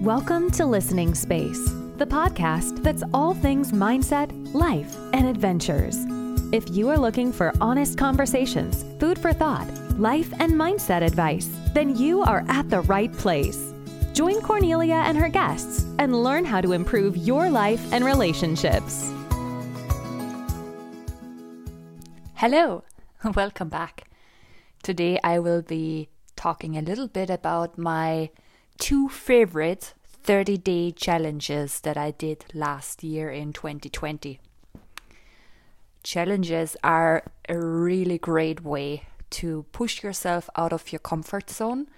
Welcome to Listening Space, the podcast that's all things mindset, life, and adventures. If you are looking for honest conversations, food for thought, life and mindset advice, then you are at the right place. Join Cornelia and her guests and learn how to improve your life and relationships. Hello, welcome back. Today I will be talking a little bit about my two favorite 30 day challenges that I did last year in 2020. Challenges are a really great way to push yourself out of your comfort zone,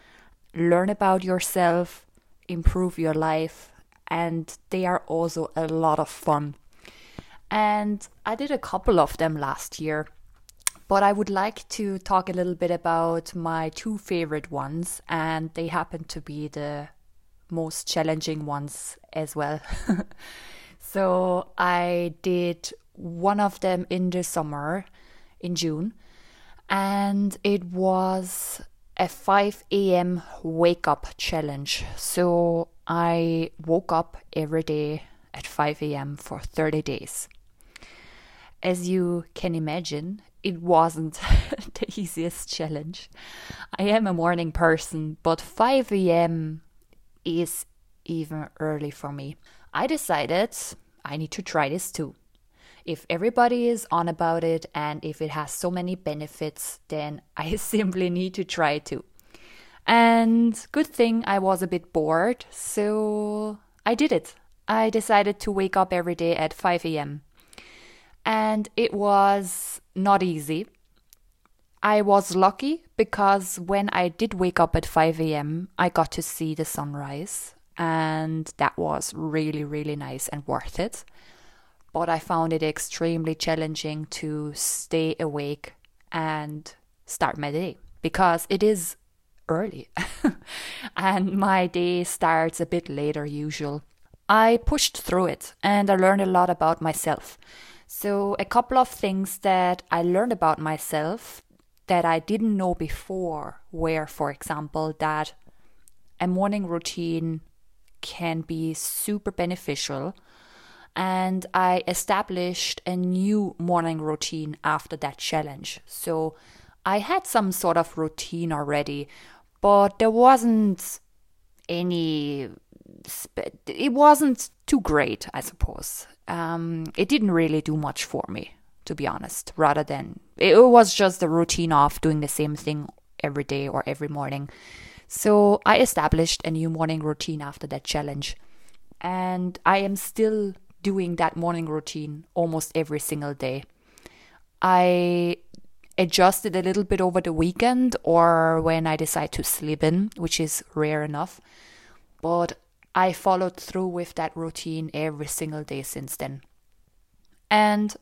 learn about yourself, improve your life, and they are also a lot of fun. And I did a couple of them last year, but I would like to talk a little bit about my two favorite ones, and they happen to be the most challenging ones as well. so I did one of them in the summer in June, and it was a 5 a.m. wake up challenge. So I woke up every day at 5 a.m. for 30 days. As you can imagine, it wasn't the easiest challenge. I am a morning person, but 5 a.m. is even early for me. I decided I need to try this too. If everybody is on about it and if it has so many benefits, then I simply need to try too. And good thing I was a bit bored, so I did it. I decided to wake up every day at 5 a.m. And it was not easy. I was lucky because when I did wake up at 5 a.m., I got to see the sunrise, and that was really, really nice and worth it but I found it extremely challenging to stay awake and start my day because it is early and my day starts a bit later usual. I pushed through it and I learned a lot about myself. So a couple of things that I learned about myself that I didn't know before were for example that a morning routine can be super beneficial and I established a new morning routine after that challenge. So I had some sort of routine already, but there wasn't any. It wasn't too great, I suppose. Um, it didn't really do much for me, to be honest. Rather than it was just a routine of doing the same thing every day or every morning. So I established a new morning routine after that challenge. And I am still doing that morning routine almost every single day. I adjusted a little bit over the weekend or when I decide to sleep in, which is rare enough. But I followed through with that routine every single day since then. And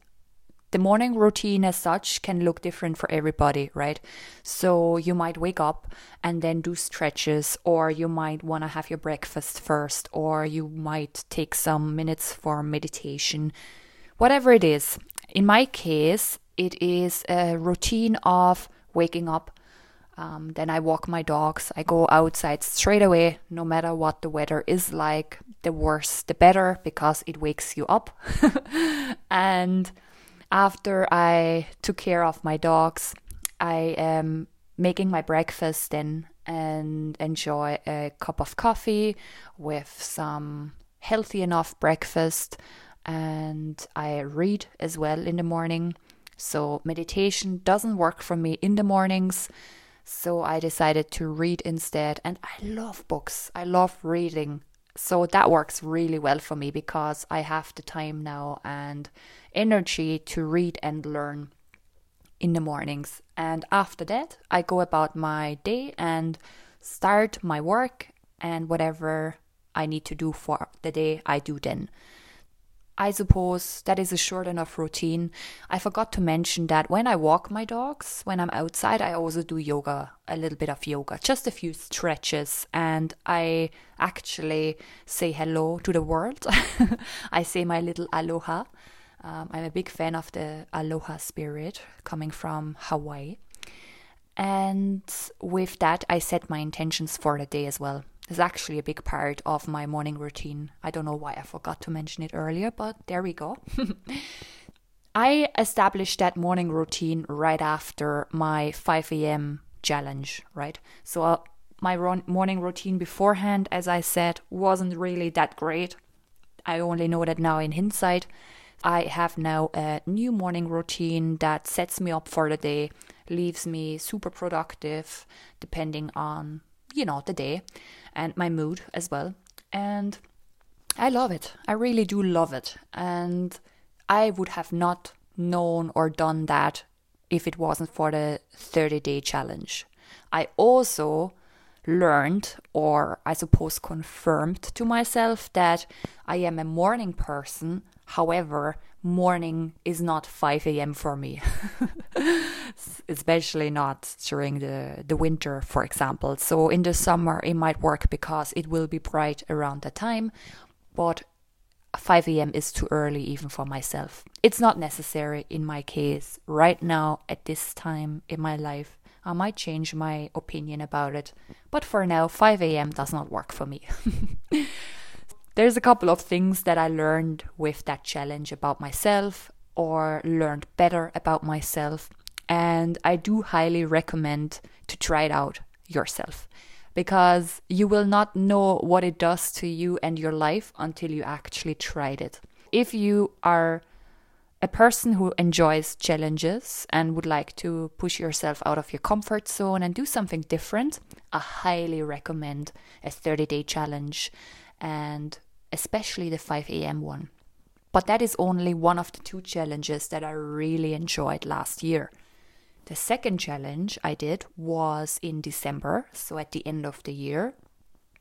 the morning routine as such can look different for everybody, right? So you might wake up and then do stretches, or you might want to have your breakfast first, or you might take some minutes for meditation, whatever it is. In my case, it is a routine of waking up. Um, then I walk my dogs. I go outside straight away, no matter what the weather is like. The worse, the better, because it wakes you up. and after I took care of my dogs, I am making my breakfast then and enjoy a cup of coffee with some healthy enough breakfast and I read as well in the morning. So meditation doesn't work for me in the mornings. So I decided to read instead and I love books. I love reading. So that works really well for me because I have the time now and energy to read and learn in the mornings. And after that, I go about my day and start my work and whatever I need to do for the day, I do then. I suppose that is a short enough routine. I forgot to mention that when I walk my dogs, when I'm outside, I also do yoga, a little bit of yoga, just a few stretches, and I actually say hello to the world. I say my little aloha. Um, I'm a big fan of the aloha spirit coming from Hawaii. And with that, I set my intentions for the day as well. Is actually a big part of my morning routine. I don't know why I forgot to mention it earlier, but there we go. I established that morning routine right after my 5 a.m. challenge, right? So uh, my morning routine beforehand, as I said, wasn't really that great. I only know that now in hindsight. I have now a new morning routine that sets me up for the day, leaves me super productive depending on, you know, the day and my mood as well. And I love it. I really do love it. And I would have not known or done that if it wasn't for the 30 day challenge. I also learned, or I suppose confirmed to myself, that I am a morning person. However, morning is not 5 a.m. for me, especially not during the, the winter, for example. So in the summer, it might work because it will be bright around that time, but 5 a.m. is too early even for myself. It's not necessary in my case right now at this time in my life. I might change my opinion about it, but for now, 5 a.m. does not work for me. There's a couple of things that I learned with that challenge about myself or learned better about myself, and I do highly recommend to try it out yourself because you will not know what it does to you and your life until you actually tried it. If you are a person who enjoys challenges and would like to push yourself out of your comfort zone and do something different, I highly recommend a 30 day challenge and especially the 5 a.m. one. But that is only one of the two challenges that I really enjoyed last year. The second challenge I did was in December, so at the end of the year,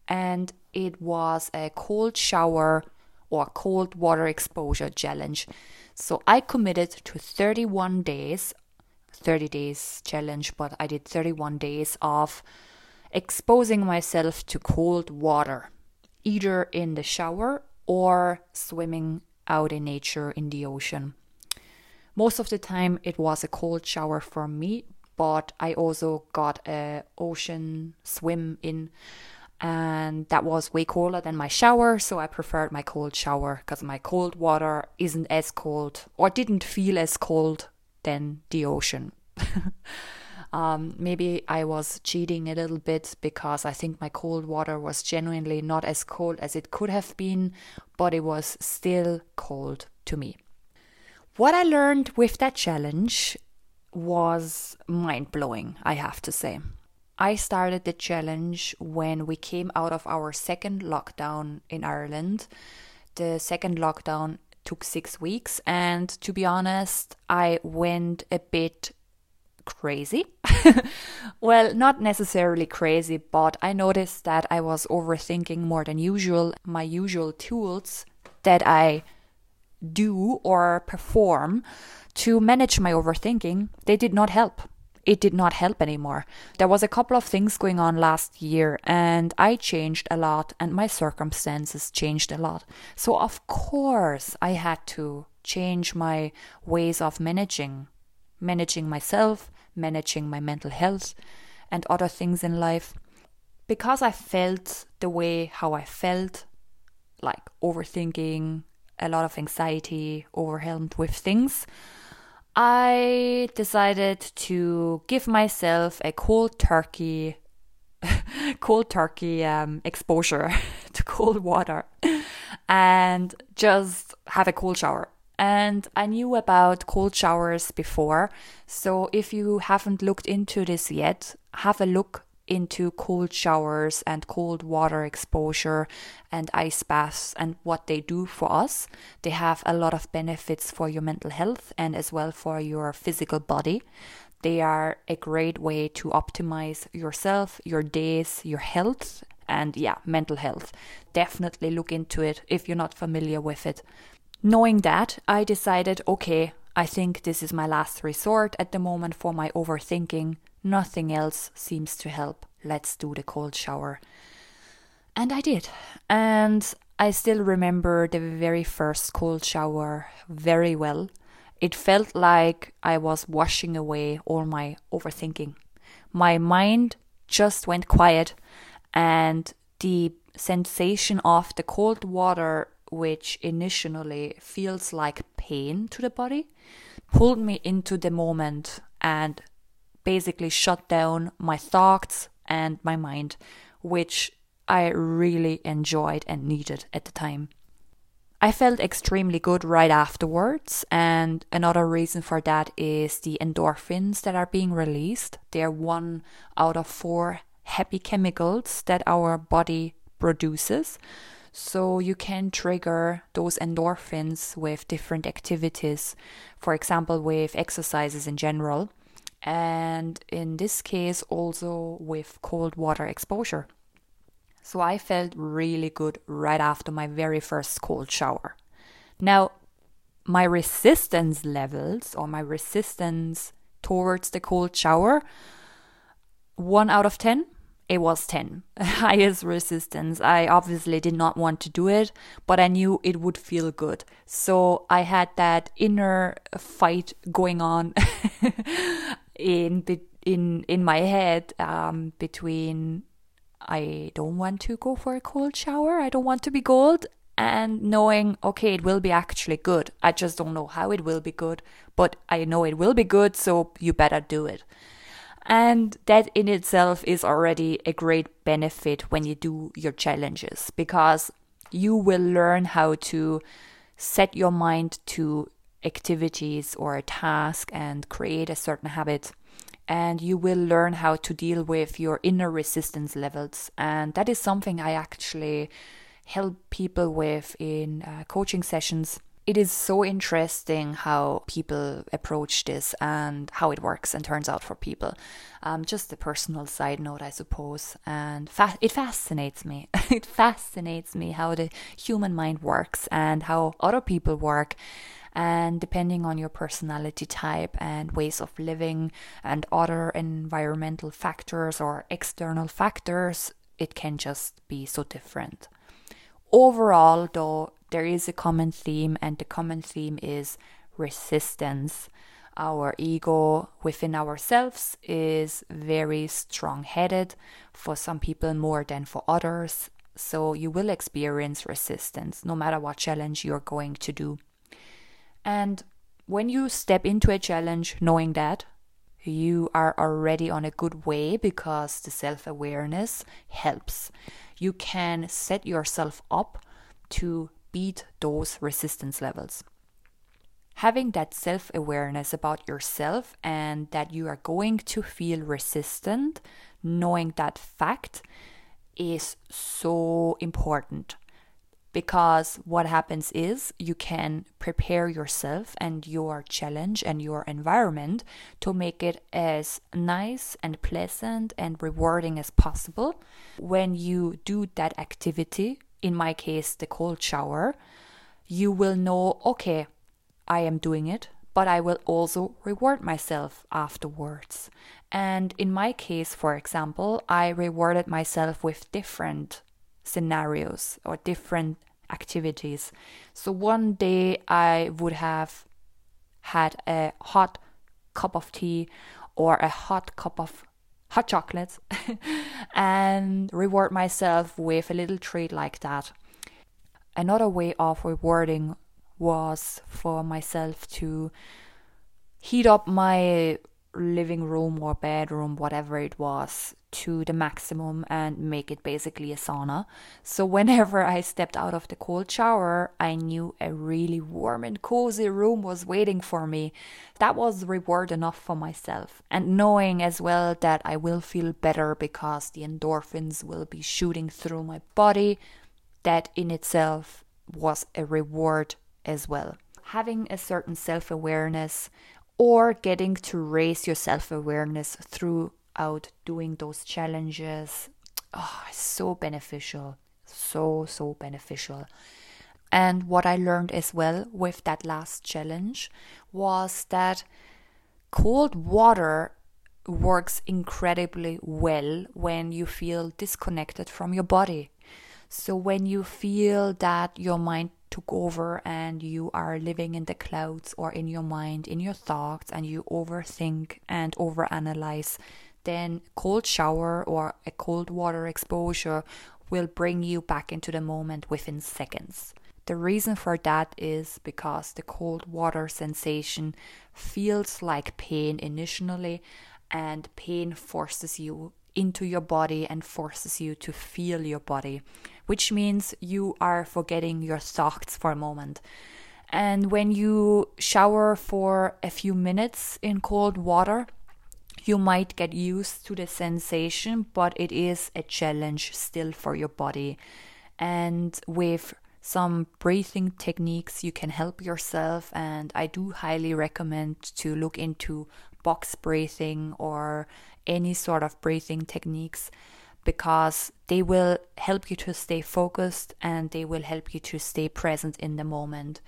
and it was a cold shower or cold water exposure challenge. So I committed to 31 days, 30 days challenge, but I did 31 days of exposing myself to cold water, either in the shower or swimming out in nature in the ocean. Most of the time it was a cold shower for me, but I also got a ocean swim in and that was way colder than my shower so i preferred my cold shower because my cold water isn't as cold or didn't feel as cold than the ocean um, maybe i was cheating a little bit because i think my cold water was genuinely not as cold as it could have been but it was still cold to me what i learned with that challenge was mind blowing i have to say I started the challenge when we came out of our second lockdown in Ireland. The second lockdown took six weeks, and to be honest, I went a bit crazy. well, not necessarily crazy, but I noticed that I was overthinking more than usual. My usual tools that I do or perform to manage my overthinking, they did not help it did not help anymore. There was a couple of things going on last year and I changed a lot and my circumstances changed a lot. So of course I had to change my ways of managing managing myself, managing my mental health and other things in life. Because I felt the way how I felt, like overthinking, a lot of anxiety, overwhelmed with things, I decided to give myself a cold turkey cold turkey um, exposure to cold water and just have a cold shower. And I knew about cold showers before, so if you haven't looked into this yet, have a look into cold showers and cold water exposure and ice baths and what they do for us. They have a lot of benefits for your mental health and as well for your physical body. They are a great way to optimize yourself, your days, your health, and yeah, mental health. Definitely look into it if you're not familiar with it. Knowing that, I decided okay, I think this is my last resort at the moment for my overthinking. Nothing else seems to help. Let's do the cold shower. And I did. And I still remember the very first cold shower very well. It felt like I was washing away all my overthinking. My mind just went quiet and the sensation of the cold water, which initially feels like pain to the body, pulled me into the moment and basically shut down my thoughts and my mind, which I really enjoyed and needed at the time. I felt extremely good right afterwards, and another reason for that is the endorphins that are being released. They're one out of four happy chemicals that our body produces. So you can trigger those endorphins with different activities, for example, with exercises in general, and in this case, also with cold water exposure. So I felt really good right after my very first cold shower. Now, my resistance levels or my resistance towards the cold shower, one out of 10, it was 10. Highest resistance. I obviously did not want to do it, but I knew it would feel good. So I had that inner fight going on in in in my head um, between I don't want to go for a cold shower. I don't want to be cold. And knowing, okay, it will be actually good. I just don't know how it will be good, but I know it will be good, so you better do it. And that in itself is already a great benefit when you do your challenges because you will learn how to set your mind to activities or a task and create a certain habit and you will learn how to deal with your inner resistance levels. And that is something I actually help people with in uh, coaching sessions. It is so interesting how people approach this and how it works and turns out for people. Um, just a personal side note, I suppose. And fa- it fascinates me. it fascinates me how the human mind works and how other people work and depending on your personality type and ways of living and other environmental factors or external factors, it can just be so different. Overall, though, there is a common theme, and the common theme is resistance. Our ego within ourselves is very strong headed, for some people more than for others. So you will experience resistance no matter what challenge you're going to do. And when you step into a challenge knowing that, you are already on a good way because the self awareness helps. You can set yourself up to beat those resistance levels. Having that self awareness about yourself and that you are going to feel resistant, knowing that fact is so important because what happens is you can prepare yourself and your challenge and your environment to make it as nice and pleasant and rewarding as possible. When you do that activity in my case the cold shower you will know okay i am doing it but i will also reward myself afterwards. And in my case for example i rewarded myself with different scenarios or different activities. So one day I would have had a hot cup of tea or a hot cup of hot chocolate and reward myself with a little treat like that. Another way of rewarding was for myself to heat up my living room or bedroom, whatever it was, to the maximum and make it basically a sauna. So, whenever I stepped out of the cold shower, I knew a really warm and cozy room was waiting for me. That was reward enough for myself. And knowing as well that I will feel better because the endorphins will be shooting through my body, that in itself was a reward as well. Having a certain self awareness or getting to raise your self awareness throughout doing those challenges. Oh, so beneficial. So, so beneficial. And what I learned as well with that last challenge was that cold water works incredibly well when you feel disconnected from your body. So, when you feel that your mind took over and you are living in the clouds or in your mind, in your thoughts, and you overthink and overanalyze, then cold shower or a cold water exposure will bring you back into the moment within seconds. The reason for that is because the cold water sensation feels like pain initially, and pain forces you into your body and forces you to feel your body, which means you are forgetting your thoughts for a moment. And when you shower for a few minutes in cold water, you might get used to the sensation, but it is a challenge still for your body. And with some breathing techniques, you can help yourself. And I do highly recommend to look into box breathing or any sort of breathing techniques because they will help you to stay focused and they will help you to stay present in the moment.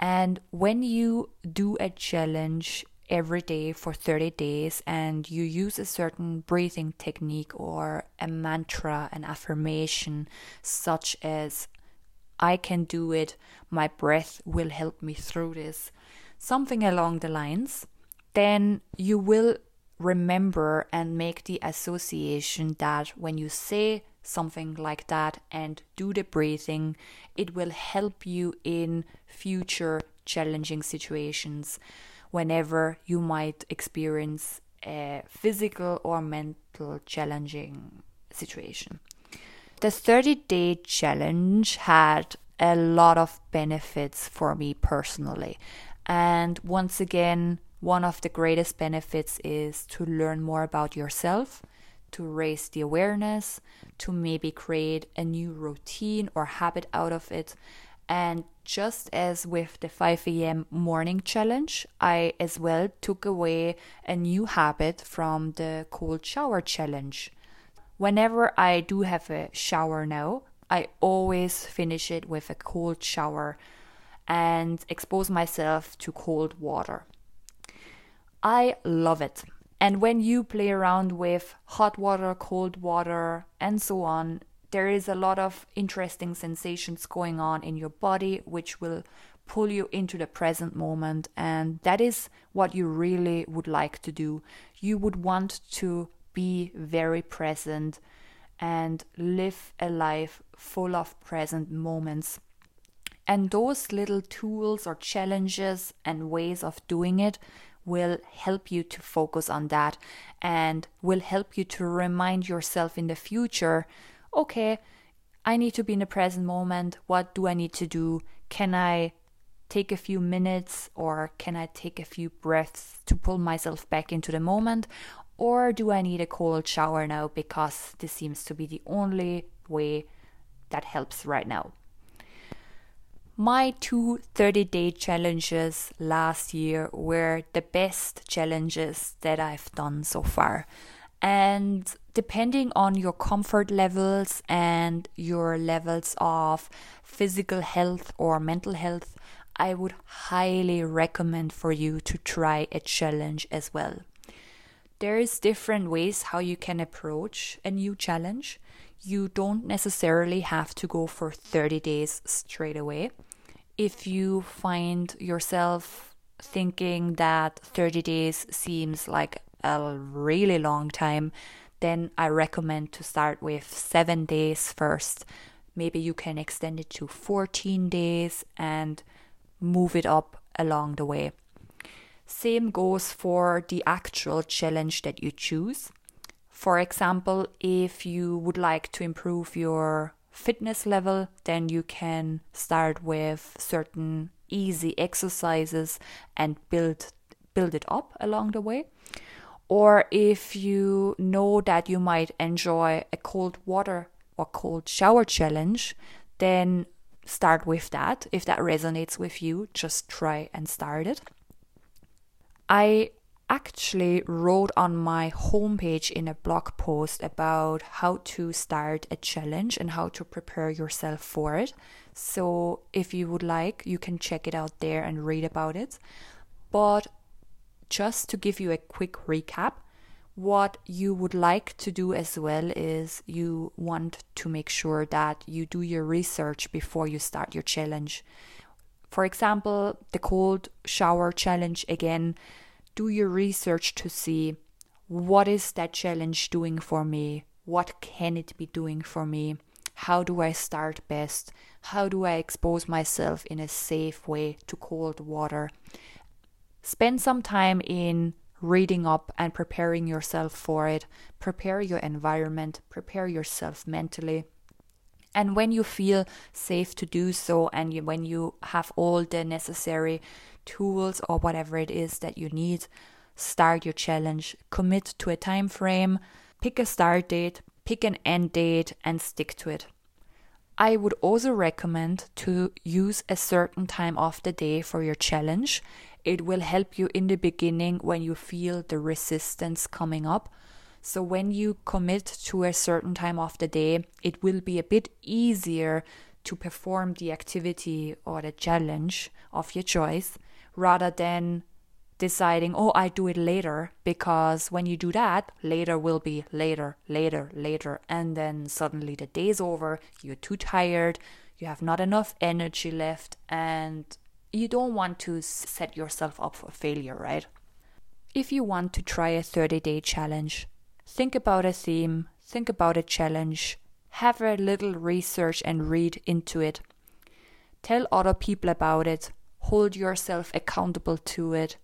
And when you do a challenge every day for 30 days and you use a certain breathing technique or a mantra, an affirmation, such as, I can do it, my breath will help me through this, something along the lines, then you will remember and make the association that when you say something like that and do the breathing, it will help you in future challenging situations whenever you might experience a physical or mental challenging situation. The 30 day challenge had a lot of benefits for me personally. And once again, one of the greatest benefits is to learn more about yourself, to raise the awareness, to maybe create a new routine or habit out of it. And just as with the 5 a.m. morning challenge, I as well took away a new habit from the cold shower challenge. Whenever I do have a shower now, I always finish it with a cold shower and expose myself to cold water. I love it. And when you play around with hot water, cold water, and so on, there is a lot of interesting sensations going on in your body, which will pull you into the present moment. And that is what you really would like to do. You would want to be very present and live a life full of present moments. And those little tools or challenges and ways of doing it will help you to focus on that and will help you to remind yourself in the future okay, I need to be in the present moment. What do I need to do? Can I take a few minutes or can I take a few breaths to pull myself back into the moment? Or do I need a cold shower now because this seems to be the only way that helps right now? My two 30 day challenges last year were the best challenges that I've done so far. And depending on your comfort levels and your levels of physical health or mental health, I would highly recommend for you to try a challenge as well. There's different ways how you can approach a new challenge. You don't necessarily have to go for 30 days straight away if you find yourself thinking that 30 days seems like a really long time, then I recommend to start with seven days first. Maybe you can extend it to 14 days and move it up along the way. Same goes for the actual challenge that you choose. For example, if you would like to improve your fitness level, then you can start with certain easy exercises and build build it up along the way. Or if you know that you might enjoy a cold water or cold shower challenge, then start with that. If that resonates with you, just try and start it. I actually wrote on my homepage in a blog post about how to start a challenge and how to prepare yourself for it. So, if you would like, you can check it out there and read about it. But just to give you a quick recap, what you would like to do as well is you want to make sure that you do your research before you start your challenge. For example, the cold shower challenge again do your research to see what is that challenge doing for me? What can it be doing for me? How do I start best? How do I expose myself in a safe way to cold water? Spend some time in reading up and preparing yourself for it. Prepare your environment, prepare yourself mentally. And when you feel safe to do so, and you, when you have all the necessary tools or whatever it is that you need, start your challenge. Commit to a time frame, pick a start date, pick an end date, and stick to it. I would also recommend to use a certain time of the day for your challenge. It will help you in the beginning when you feel the resistance coming up. So, when you commit to a certain time of the day, it will be a bit easier to perform the activity or the challenge of your choice rather than deciding, oh, I do it later, because when you do that, later will be later, later, later. And then suddenly the day's over, you're too tired, you have not enough energy left, and you don't want to set yourself up for failure, right? If you want to try a 30 day challenge, think about a theme, think about a challenge, have a little research and read into it. Tell other people about it, hold yourself accountable to it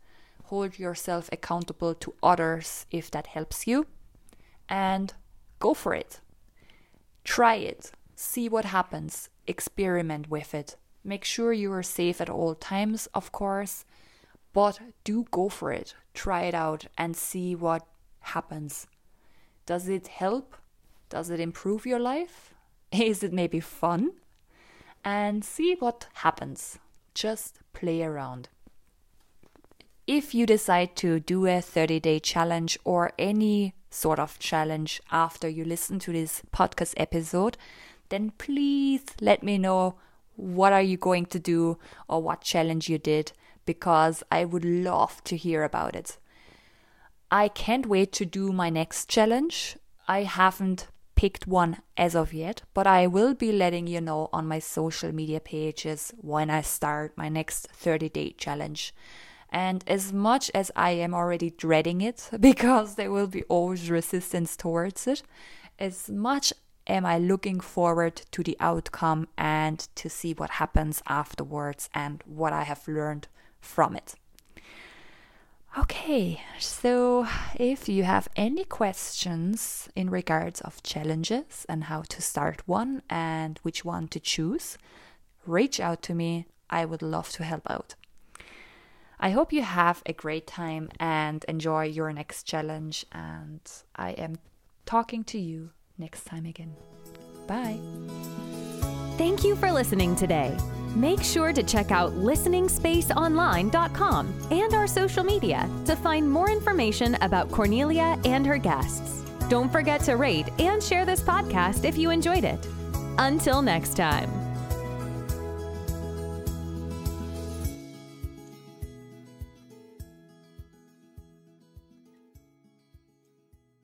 hold yourself accountable to others if that helps you, and go for it. Try it, see what happens, experiment with it. Make sure you are safe at all times, of course, but do go for it. Try it out and see what happens. Does it help? Does it improve your life? Is it maybe fun? And see what happens. Just play around if you decide to do a 30 day challenge or any sort of challenge after you listen to this podcast episode, then please let me know what are you going to do or what challenge you did because I would love to hear about it. I can't wait to do my next challenge. I haven't picked one as of yet, but I will be letting you know on my social media pages when I start my next 30 day challenge. And as much as I am already dreading it, because there will be always resistance towards it, as much am I looking forward to the outcome and to see what happens afterwards and what I have learned from it. Okay, so if you have any questions in regards of challenges and how to start one and which one to choose, reach out to me. I would love to help out. I hope you have a great time and enjoy your next challenge. And I am talking to you next time again. Bye. Thank you for listening today. Make sure to check out listeningspaceonline.com and our social media to find more information about Cornelia and her guests. Don't forget to rate and share this podcast if you enjoyed it. Until next time.